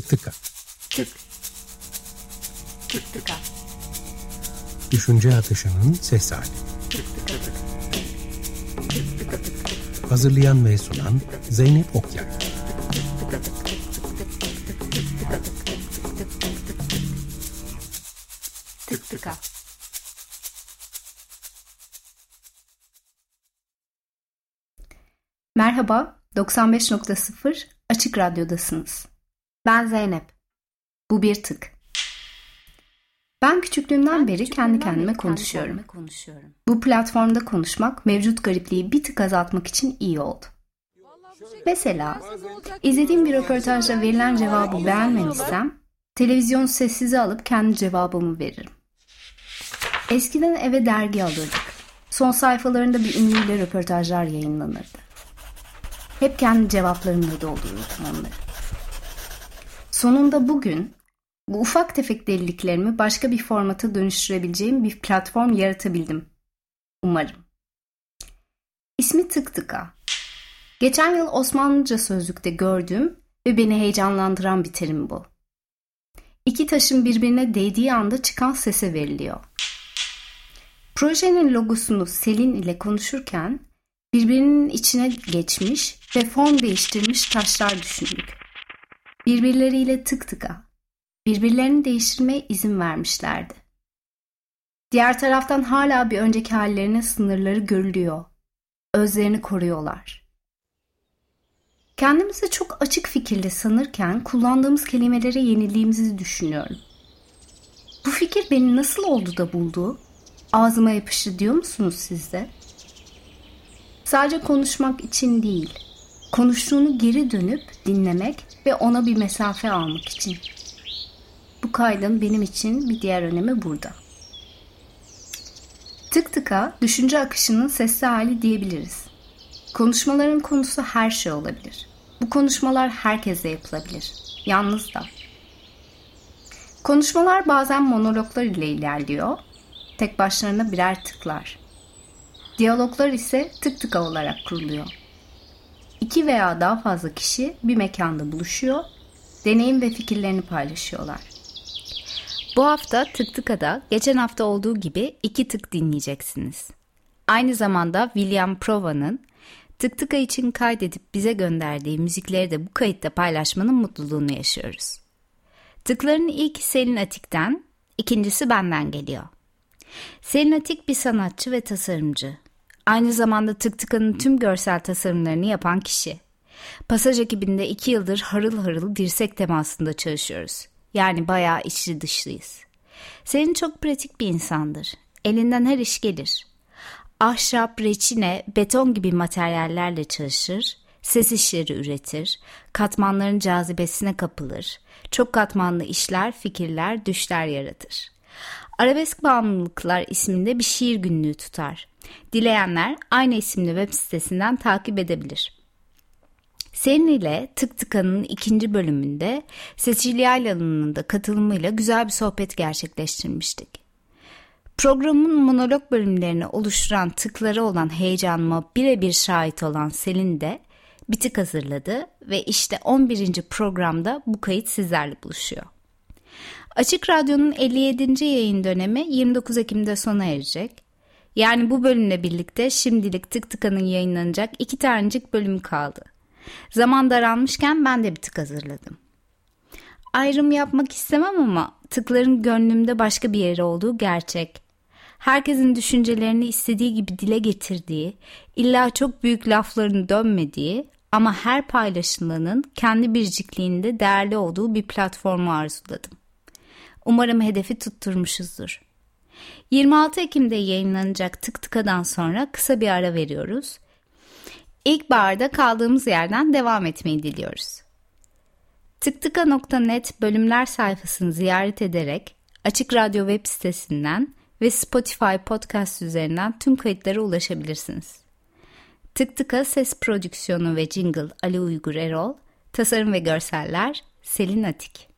Tık tıka. Tık. Tık tıka. Düşünce atışının ses hali. Tık tıka tık. Tık tıka tık tık. Hazırlayan ve sunan Zeynep Okyay. Tık tıka. Merhaba, 95.0 Açık Radyo'dasınız. Ben Zeynep. Bu bir tık. Ben küçüklüğümden beri kendi kendime konuşuyorum. Bu platformda konuşmak mevcut garipliği bir tık azaltmak için iyi oldu. Mesela izlediğim bir röportajda verilen cevabı beğenmemişsem televizyon sessize alıp kendi cevabımı veririm. Eskiden eve dergi alırdık. Son sayfalarında bir ünlüyle röportajlar yayınlanırdı. Hep kendi cevaplarımla doldururdum onları. Sonunda bugün bu ufak tefek deliliklerimi başka bir formata dönüştürebileceğim bir platform yaratabildim. Umarım. İsmi Tık Tıka. Geçen yıl Osmanlıca sözlükte gördüğüm ve beni heyecanlandıran bir terim bu. İki taşın birbirine değdiği anda çıkan sese veriliyor. Projenin logosunu Selin ile konuşurken birbirinin içine geçmiş ve form değiştirmiş taşlar düşündük. Birbirleriyle tık tıka, birbirlerini değiştirmeye izin vermişlerdi. Diğer taraftan hala bir önceki hallerine sınırları görülüyor. Özlerini koruyorlar. Kendimizi çok açık fikirli sanırken kullandığımız kelimelere yenildiğimizi düşünüyorum. Bu fikir beni nasıl oldu da buldu? Ağzıma yapıştı diyor musunuz siz de? Sadece konuşmak için değil, konuştuğunu geri dönüp dinlemek ve ona bir mesafe almak için. Bu kaydın benim için bir diğer önemi burada. Tık tıka düşünce akışının sesli hali diyebiliriz. Konuşmaların konusu her şey olabilir. Bu konuşmalar herkese yapılabilir. Yalnız da. Konuşmalar bazen monologlar ile ilerliyor. Tek başlarına birer tıklar. Diyaloglar ise tık tıka olarak kuruluyor. İki veya daha fazla kişi bir mekanda buluşuyor, deneyim ve fikirlerini paylaşıyorlar. Bu hafta Tık Tıka'da geçen hafta olduğu gibi iki tık dinleyeceksiniz. Aynı zamanda William Prova'nın Tık Tıka için kaydedip bize gönderdiği müzikleri de bu kayıtta paylaşmanın mutluluğunu yaşıyoruz. Tıkların ilk Selin Atik'ten, ikincisi benden geliyor. Selin Atik bir sanatçı ve tasarımcı. Aynı zamanda Tık Tıka'nın tüm görsel tasarımlarını yapan kişi. Pasaj ekibinde iki yıldır harıl harıl dirsek temasında çalışıyoruz. Yani bayağı içli dışlıyız. Selin çok pratik bir insandır. Elinden her iş gelir. Ahşap, reçine, beton gibi materyallerle çalışır, ses işleri üretir, katmanların cazibesine kapılır, çok katmanlı işler, fikirler, düşler yaratır. Arabesk Bağımlılıklar isminde bir şiir günlüğü tutar. Dileyenler aynı isimli web sitesinden takip edebilir. Senin ile Tık Tıkan'ın ikinci bölümünde Cecilia Yaylalı'nın da katılımıyla güzel bir sohbet gerçekleştirmiştik. Programın monolog bölümlerini oluşturan tıkları olan heyecanıma birebir şahit olan Selin de bir tık hazırladı ve işte 11. programda bu kayıt sizlerle buluşuyor. Açık Radyo'nun 57. yayın dönemi 29 Ekim'de sona erecek. Yani bu bölümle birlikte şimdilik Tık Tıka'nın yayınlanacak iki tanecik bölüm kaldı. Zaman daralmışken ben de bir tık hazırladım. Ayrım yapmak istemem ama tıkların gönlümde başka bir yeri olduğu gerçek. Herkesin düşüncelerini istediği gibi dile getirdiği, illa çok büyük lafların dönmediği ama her paylaşılanın kendi biricikliğinde değerli olduğu bir platformu arzuladım. Umarım hedefi tutturmuşuzdur. 26 Ekim'de yayınlanacak Tık Tıka'dan sonra kısa bir ara veriyoruz. İlk barda kaldığımız yerden devam etmeyi diliyoruz. Tıktıka.net bölümler sayfasını ziyaret ederek Açık Radyo web sitesinden ve Spotify podcast üzerinden tüm kayıtlara ulaşabilirsiniz. Tıktıka ses prodüksiyonu ve jingle Ali Uygur Erol, tasarım ve görseller Selin Atik.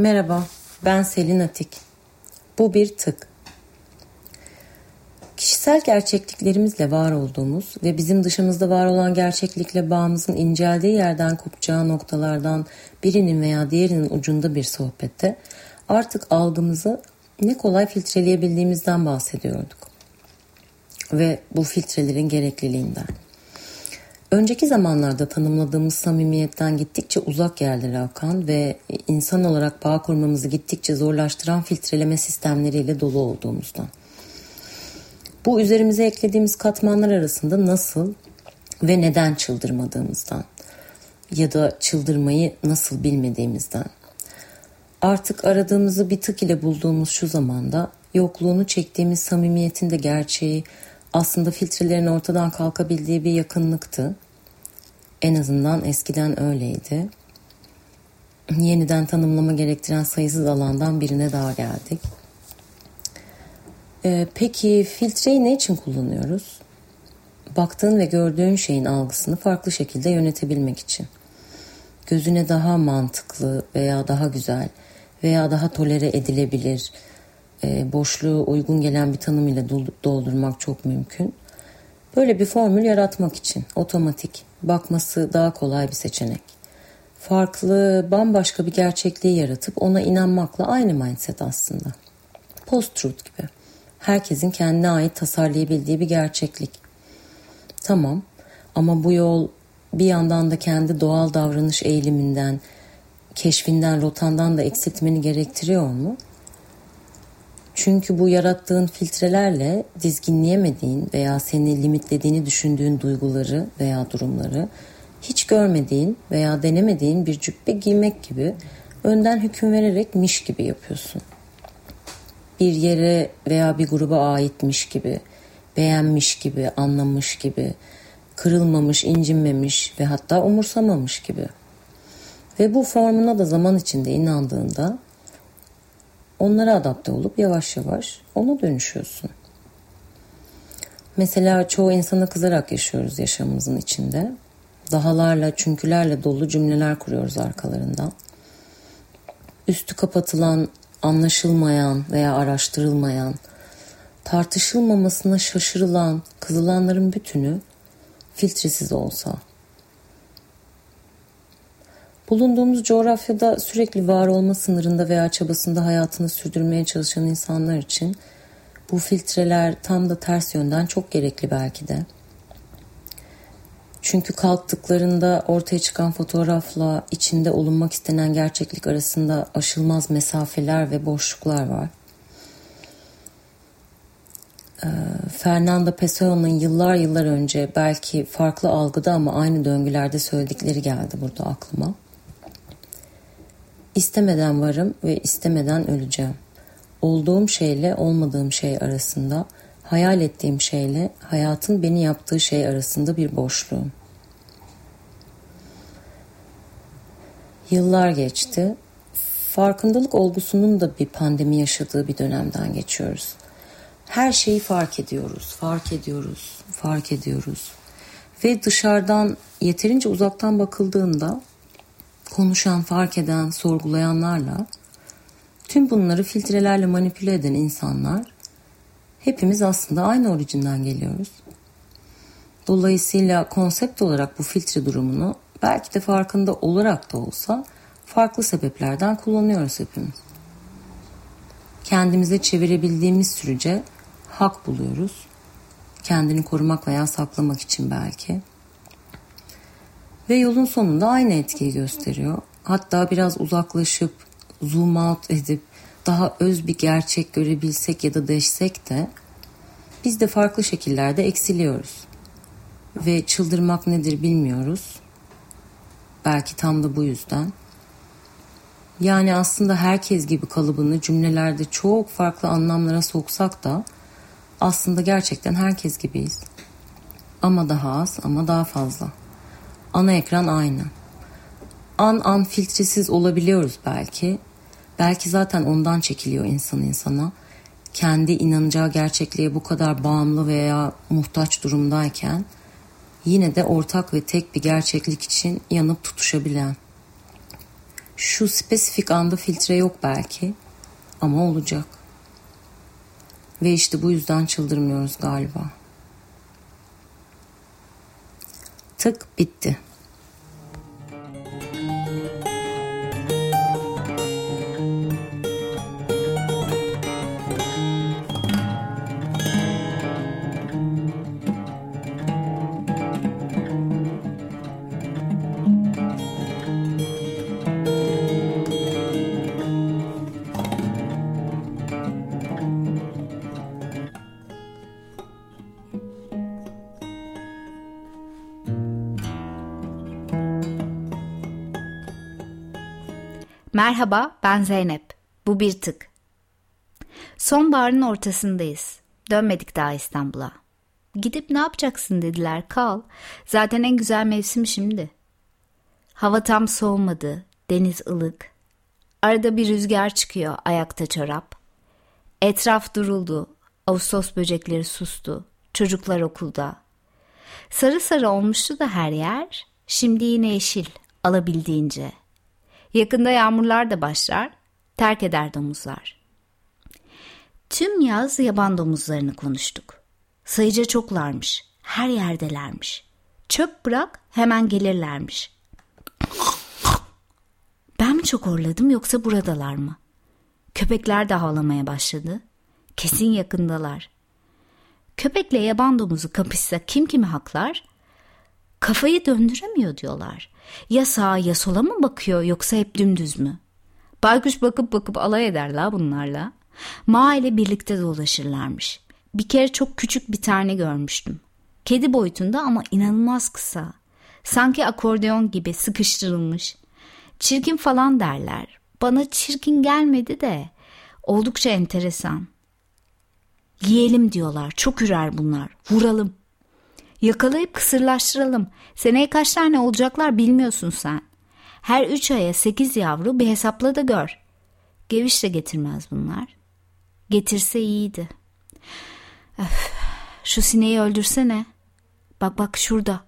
Merhaba, ben Selin Atik. Bu bir tık. Kişisel gerçekliklerimizle var olduğumuz ve bizim dışımızda var olan gerçeklikle bağımızın inceldiği yerden kopacağı noktalardan birinin veya diğerinin ucunda bir sohbette artık algımızı ne kolay filtreleyebildiğimizden bahsediyorduk. Ve bu filtrelerin gerekliliğinden. Önceki zamanlarda tanımladığımız samimiyetten gittikçe uzak geldi Lakan ve insan olarak bağ kurmamızı gittikçe zorlaştıran filtreleme sistemleriyle dolu olduğumuzdan. Bu üzerimize eklediğimiz katmanlar arasında nasıl ve neden çıldırmadığımızdan ya da çıldırmayı nasıl bilmediğimizden. Artık aradığımızı bir tık ile bulduğumuz şu zamanda yokluğunu çektiğimiz samimiyetin de gerçeği aslında filtrelerin ortadan kalkabildiği bir yakınlıktı. En azından eskiden öyleydi. Yeniden tanımlama gerektiren sayısız alandan birine daha geldik. Ee, peki filtreyi ne için kullanıyoruz? Baktığın ve gördüğün şeyin algısını farklı şekilde yönetebilmek için. Gözüne daha mantıklı veya daha güzel veya daha tolere edilebilir, e, boşluğu uygun gelen bir tanım ile doldurmak çok mümkün. Böyle bir formül yaratmak için otomatik, bakması daha kolay bir seçenek. Farklı, bambaşka bir gerçekliği yaratıp ona inanmakla aynı mindset aslında. Post-truth gibi. Herkesin kendine ait tasarlayabildiği bir gerçeklik. Tamam ama bu yol bir yandan da kendi doğal davranış eğiliminden, keşfinden, rotandan da eksiltmeni gerektiriyor mu? Çünkü bu yarattığın filtrelerle dizginleyemediğin veya seni limitlediğini düşündüğün duyguları veya durumları hiç görmediğin veya denemediğin bir cübbe giymek gibi önden hüküm vererek miş gibi yapıyorsun. Bir yere veya bir gruba aitmiş gibi, beğenmiş gibi, anlamış gibi, kırılmamış, incinmemiş ve hatta umursamamış gibi. Ve bu formuna da zaman içinde inandığında onlara adapte olup yavaş yavaş ona dönüşüyorsun. Mesela çoğu insana kızarak yaşıyoruz yaşamımızın içinde. Dahalarla, çünkülerle dolu cümleler kuruyoruz arkalarından. Üstü kapatılan, anlaşılmayan veya araştırılmayan, tartışılmamasına şaşırılan, kızılanların bütünü filtresiz olsa Bulunduğumuz coğrafyada sürekli var olma sınırında veya çabasında hayatını sürdürmeye çalışan insanlar için bu filtreler tam da ters yönden çok gerekli belki de. Çünkü kalktıklarında ortaya çıkan fotoğrafla içinde olunmak istenen gerçeklik arasında aşılmaz mesafeler ve boşluklar var. Ee, Fernando Pessoa'nın yıllar yıllar önce belki farklı algıda ama aynı döngülerde söyledikleri geldi burada aklıma. İstemeden varım ve istemeden öleceğim. Olduğum şeyle olmadığım şey arasında, hayal ettiğim şeyle hayatın beni yaptığı şey arasında bir boşluğum. Yıllar geçti. Farkındalık olgusunun da bir pandemi yaşadığı bir dönemden geçiyoruz. Her şeyi fark ediyoruz, fark ediyoruz, fark ediyoruz. Ve dışarıdan yeterince uzaktan bakıldığında konuşan, fark eden, sorgulayanlarla tüm bunları filtrelerle manipüle eden insanlar hepimiz aslında aynı orijinden geliyoruz. Dolayısıyla konsept olarak bu filtre durumunu belki de farkında olarak da olsa farklı sebeplerden kullanıyoruz hepimiz. Kendimize çevirebildiğimiz sürece hak buluyoruz. Kendini korumak veya saklamak için belki. Ve yolun sonunda aynı etkiyi gösteriyor. Hatta biraz uzaklaşıp zoom out edip daha öz bir gerçek görebilsek ya da deşsek de biz de farklı şekillerde eksiliyoruz. Ve çıldırmak nedir bilmiyoruz. Belki tam da bu yüzden. Yani aslında herkes gibi kalıbını cümlelerde çok farklı anlamlara soksak da aslında gerçekten herkes gibiyiz. Ama daha az ama daha fazla. Ana ekran aynı. An an filtresiz olabiliyoruz belki. Belki zaten ondan çekiliyor insan insana. Kendi inanacağı gerçekliğe bu kadar bağımlı veya muhtaç durumdayken yine de ortak ve tek bir gerçeklik için yanıp tutuşabilen. Şu spesifik anda filtre yok belki ama olacak. Ve işte bu yüzden çıldırmıyoruz galiba. Tık bitti. Merhaba, ben Zeynep. Bu bir tık. Sonbaharın ortasındayız. Dönmedik daha İstanbul'a. Gidip ne yapacaksın dediler, kal. Zaten en güzel mevsim şimdi. Hava tam soğumadı, deniz ılık. Arada bir rüzgar çıkıyor, ayakta çorap. Etraf duruldu, Ağustos böcekleri sustu, çocuklar okulda. Sarı sarı olmuştu da her yer, şimdi yine yeşil, alabildiğince.'' Yakında yağmurlar da başlar, terk eder domuzlar. Tüm yaz yaban domuzlarını konuştuk. Sayıca çoklarmış, her yerdelermiş. Çöp bırak hemen gelirlermiş. Ben mi çok horladım yoksa buradalar mı? Köpekler de havlamaya başladı. Kesin yakındalar. Köpekle yaban domuzu kapışsa kim kimi haklar? Kafayı döndüremiyor diyorlar. Ya sağa ya sola mı bakıyor yoksa hep dümdüz mü? Baykuş bakıp bakıp alay ederler bunlarla. Ma ile birlikte dolaşırlarmış. Bir kere çok küçük bir tane görmüştüm. Kedi boyutunda ama inanılmaz kısa. Sanki akordeon gibi sıkıştırılmış. Çirkin falan derler. Bana çirkin gelmedi de oldukça enteresan. Yiyelim diyorlar. Çok ürer bunlar. Vuralım. Yakalayıp kısırlaştıralım. Seneye kaç tane olacaklar bilmiyorsun sen. Her üç aya sekiz yavru bir hesapla da gör. Geviş de getirmez bunlar. Getirse iyiydi. Öf, şu sineği öldürsene. Bak bak şurada.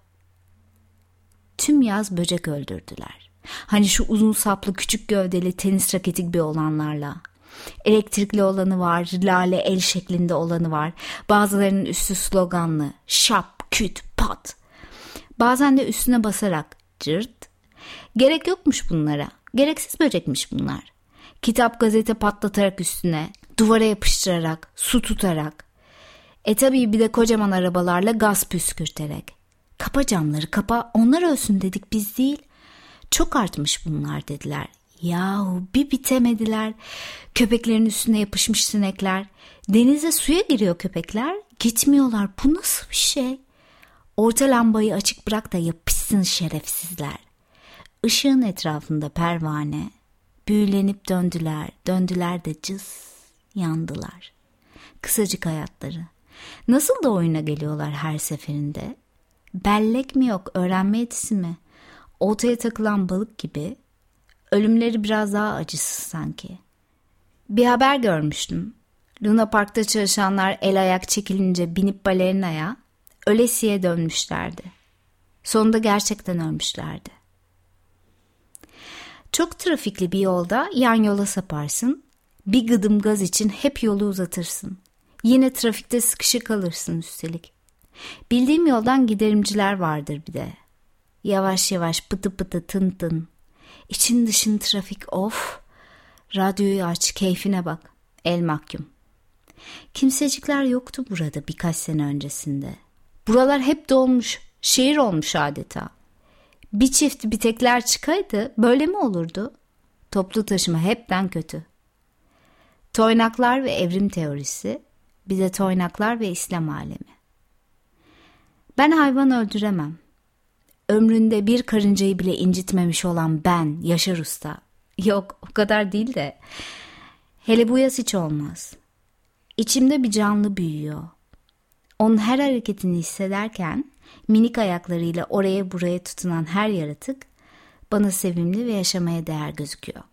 Tüm yaz böcek öldürdüler. Hani şu uzun saplı küçük gövdeli tenis raketi gibi olanlarla. Elektrikli olanı var, lale el şeklinde olanı var. Bazılarının üstü sloganlı, şap, küt pat. Bazen de üstüne basarak cırt. Gerek yokmuş bunlara. Gereksiz böcekmiş bunlar. Kitap gazete patlatarak üstüne, duvara yapıştırarak, su tutarak. E tabii bir de kocaman arabalarla gaz püskürterek. Kapa camları kapa onlar ölsün dedik biz değil. Çok artmış bunlar dediler. Yahu bir bitemediler. Köpeklerin üstüne yapışmış sinekler. Denize suya giriyor köpekler. Gitmiyorlar. Bu nasıl bir şey? Orta lambayı açık bırak da yapışsın şerefsizler. Işığın etrafında pervane, büyülenip döndüler, döndüler de cız, yandılar. Kısacık hayatları. Nasıl da oyuna geliyorlar her seferinde? Bellek mi yok, öğrenme yetisi mi? Oltaya takılan balık gibi. Ölümleri biraz daha acısız sanki. Bir haber görmüştüm. Luna Park'ta çalışanlar el ayak çekilince binip balerinaya, ölesiye dönmüşlerdi. Sonunda gerçekten ölmüşlerdi. Çok trafikli bir yolda yan yola saparsın. Bir gıdım gaz için hep yolu uzatırsın. Yine trafikte sıkışık kalırsın üstelik. Bildiğim yoldan giderimciler vardır bir de. Yavaş yavaş pıtı pıtı tın tın. İçin dışın trafik of. Radyoyu aç keyfine bak. El mahkum. Kimsecikler yoktu burada birkaç sene öncesinde. Buralar hep dolmuş, şehir olmuş adeta. Bir çift bitekler çıkaydı böyle mi olurdu? Toplu taşıma hepten kötü. Toynaklar ve evrim teorisi, bir de toynaklar ve İslam alemi. Ben hayvan öldüremem. Ömründe bir karıncayı bile incitmemiş olan ben, Yaşar Usta. Yok o kadar değil de. Hele bu yaz hiç olmaz. İçimde bir canlı büyüyor. Onun her hareketini hissederken minik ayaklarıyla oraya buraya tutunan her yaratık bana sevimli ve yaşamaya değer gözüküyor.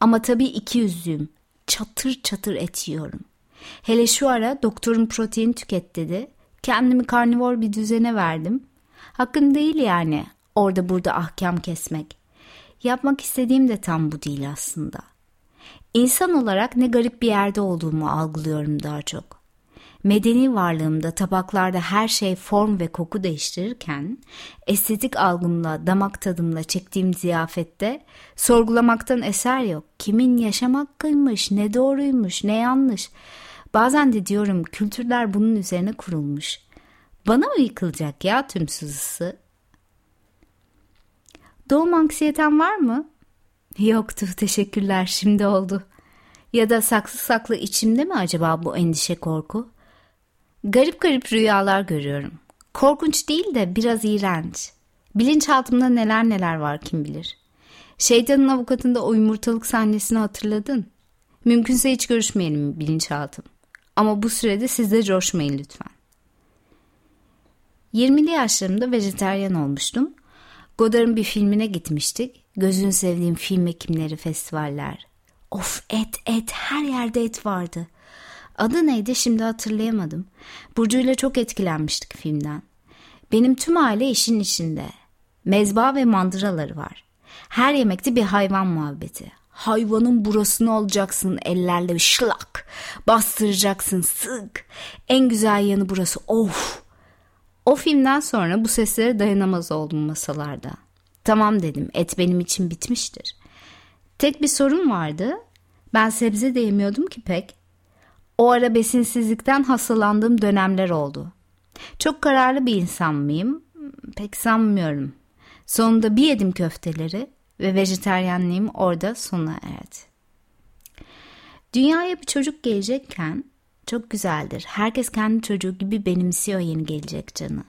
Ama tabii iki yüzlüyüm. Çatır çatır et yiyorum. Hele şu ara doktorun protein tüket dedi. Kendimi karnivor bir düzene verdim. Hakkım değil yani orada burada ahkam kesmek. Yapmak istediğim de tam bu değil aslında. İnsan olarak ne garip bir yerde olduğumu algılıyorum daha çok. Medeni varlığımda tabaklarda her şey form ve koku değiştirirken, estetik algımla, damak tadımla çektiğim ziyafette sorgulamaktan eser yok. Kimin yaşam hakkıymış, ne doğruymuş, ne yanlış. Bazen de diyorum kültürler bunun üzerine kurulmuş. Bana mı yıkılacak ya tüm sızısı? Doğum anksiyeten var mı? Yoktu teşekkürler şimdi oldu. Ya da saklı saklı içimde mi acaba bu endişe korku? Garip garip rüyalar görüyorum. Korkunç değil de biraz iğrenç. Bilinçaltımda neler neler var kim bilir. Şeytanın avukatında o yumurtalık sahnesini hatırladın. Mümkünse hiç görüşmeyelim bilinçaltım. Ama bu sürede siz de coşmayın lütfen. 20'li yaşlarımda vejeteryan olmuştum. Godard'ın bir filmine gitmiştik. Gözünü sevdiğim film ekimleri, festivaller. Of et et her yerde et vardı. Adı neydi şimdi hatırlayamadım. Burcu ile çok etkilenmiştik filmden. Benim tüm aile işin içinde. Mezba ve mandıraları var. Her yemekte bir hayvan muhabbeti. Hayvanın burasını alacaksın ellerle şlak. Bastıracaksın sık. En güzel yanı burası of. O filmden sonra bu seslere dayanamaz oldum masalarda. Tamam dedim et benim için bitmiştir. Tek bir sorun vardı. Ben sebze de yemiyordum ki pek. O ara besinsizlikten hastalandığım dönemler oldu. Çok kararlı bir insan mıyım? Pek sanmıyorum. Sonunda bir yedim köfteleri ve vejeteryanlığım orada sona erdi. Dünyaya bir çocuk gelecekken çok güzeldir. Herkes kendi çocuğu gibi benimsiyor yeni gelecek canı.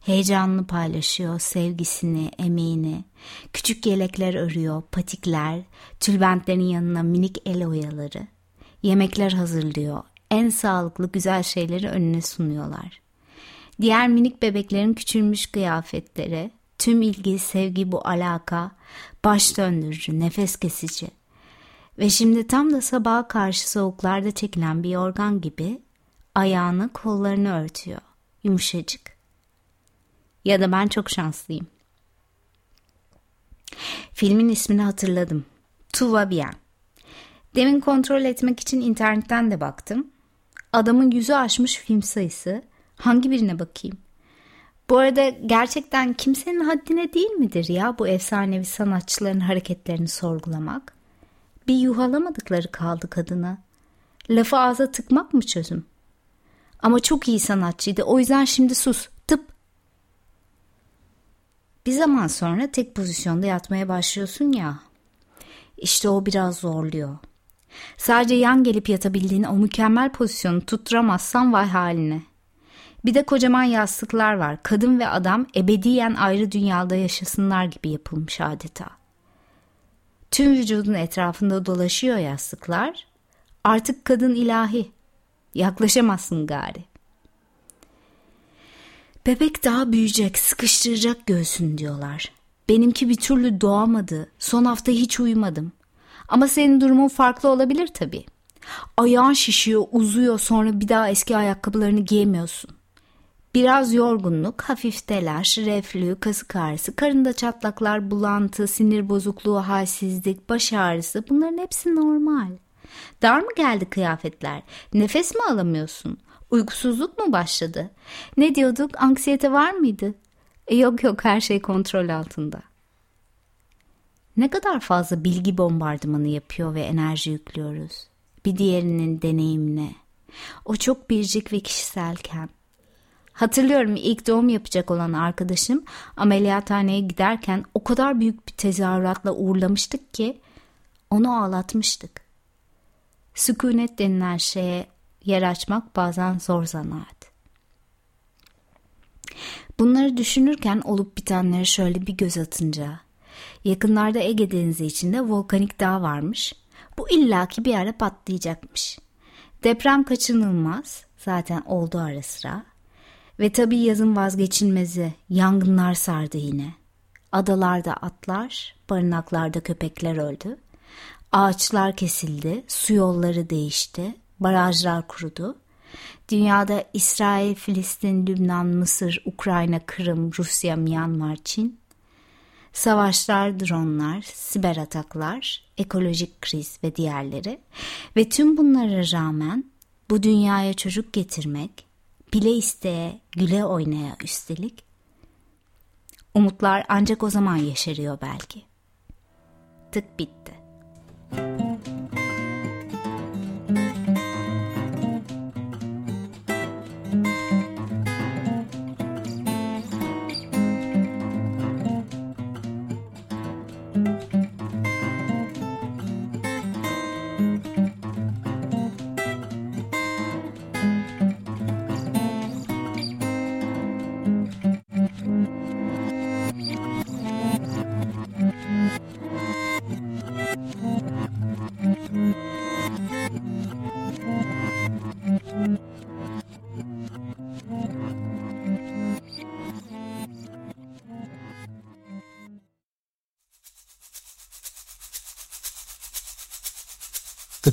Heyecanını paylaşıyor, sevgisini, emeğini. Küçük yelekler örüyor, patikler, tülbentlerin yanına minik el oyaları. Yemekler hazırlıyor, en sağlıklı güzel şeyleri önüne sunuyorlar. Diğer minik bebeklerin küçülmüş kıyafetleri, tüm ilgi, sevgi bu alaka, baş döndürücü, nefes kesici. Ve şimdi tam da sabaha karşı soğuklarda çekilen bir organ gibi ayağını kollarını örtüyor. Yumuşacık. Ya da ben çok şanslıyım. Filmin ismini hatırladım. Tuva Bien. Demin kontrol etmek için internetten de baktım. Adamın yüzü aşmış film sayısı. Hangi birine bakayım? Bu arada gerçekten kimsenin haddine değil midir ya bu efsanevi sanatçıların hareketlerini sorgulamak? Bir yuhalamadıkları kaldı kadına. Lafı ağza tıkmak mı çözüm? Ama çok iyi sanatçıydı. O yüzden şimdi sus. Tıp. Bir zaman sonra tek pozisyonda yatmaya başlıyorsun ya. İşte o biraz zorluyor. Sadece yan gelip yatabildiğin o mükemmel pozisyonu tutturamazsan vay haline. Bir de kocaman yastıklar var. Kadın ve adam ebediyen ayrı dünyada yaşasınlar gibi yapılmış adeta. Tüm vücudun etrafında dolaşıyor yastıklar. Artık kadın ilahi. Yaklaşamazsın gari. Bebek daha büyüyecek, sıkıştıracak göğsün diyorlar. Benimki bir türlü doğamadı. Son hafta hiç uyumadım. Ama senin durumun farklı olabilir tabii. Ayağın şişiyor, uzuyor sonra bir daha eski ayakkabılarını giyemiyorsun. Biraz yorgunluk, hafif telaş, reflü, kasık ağrısı, karında çatlaklar, bulantı, sinir bozukluğu, halsizlik, baş ağrısı bunların hepsi normal. Dar mı geldi kıyafetler? Nefes mi alamıyorsun? Uykusuzluk mu başladı? Ne diyorduk? Anksiyete var mıydı? E yok yok her şey kontrol altında. Ne kadar fazla bilgi bombardımanı yapıyor ve enerji yüklüyoruz. Bir diğerinin deneyimine. O çok biricik ve kişiselken. Hatırlıyorum ilk doğum yapacak olan arkadaşım ameliyathaneye giderken o kadar büyük bir tezahüratla uğurlamıştık ki onu ağlatmıştık. Sükunet denilen şeye yer açmak bazen zor zanaat. Bunları düşünürken olup bitenleri şöyle bir göz atınca yakınlarda Ege Denizi içinde volkanik dağ varmış. Bu illaki bir ara patlayacakmış. Deprem kaçınılmaz zaten oldu ara sıra. Ve tabii yazın vazgeçilmezi yangınlar sardı yine. Adalarda atlar, barınaklarda köpekler öldü. Ağaçlar kesildi, su yolları değişti, barajlar kurudu. Dünyada İsrail, Filistin, Lübnan, Mısır, Ukrayna, Kırım, Rusya, Myanmar, Çin. Savaşlar, dronlar, siber ataklar, ekolojik kriz ve diğerleri ve tüm bunlara rağmen bu dünyaya çocuk getirmek, bile isteye, güle oynaya üstelik umutlar ancak o zaman yeşeriyor belki. Tık bitti. Tık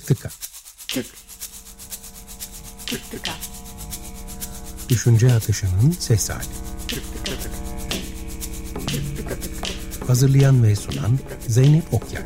tıka. Tık. Tık tıka. Düşünce akışının ses hali. Tık tıka tık. Tık tıka tık. Hazırlayan ve sunan Zeynep Okyay.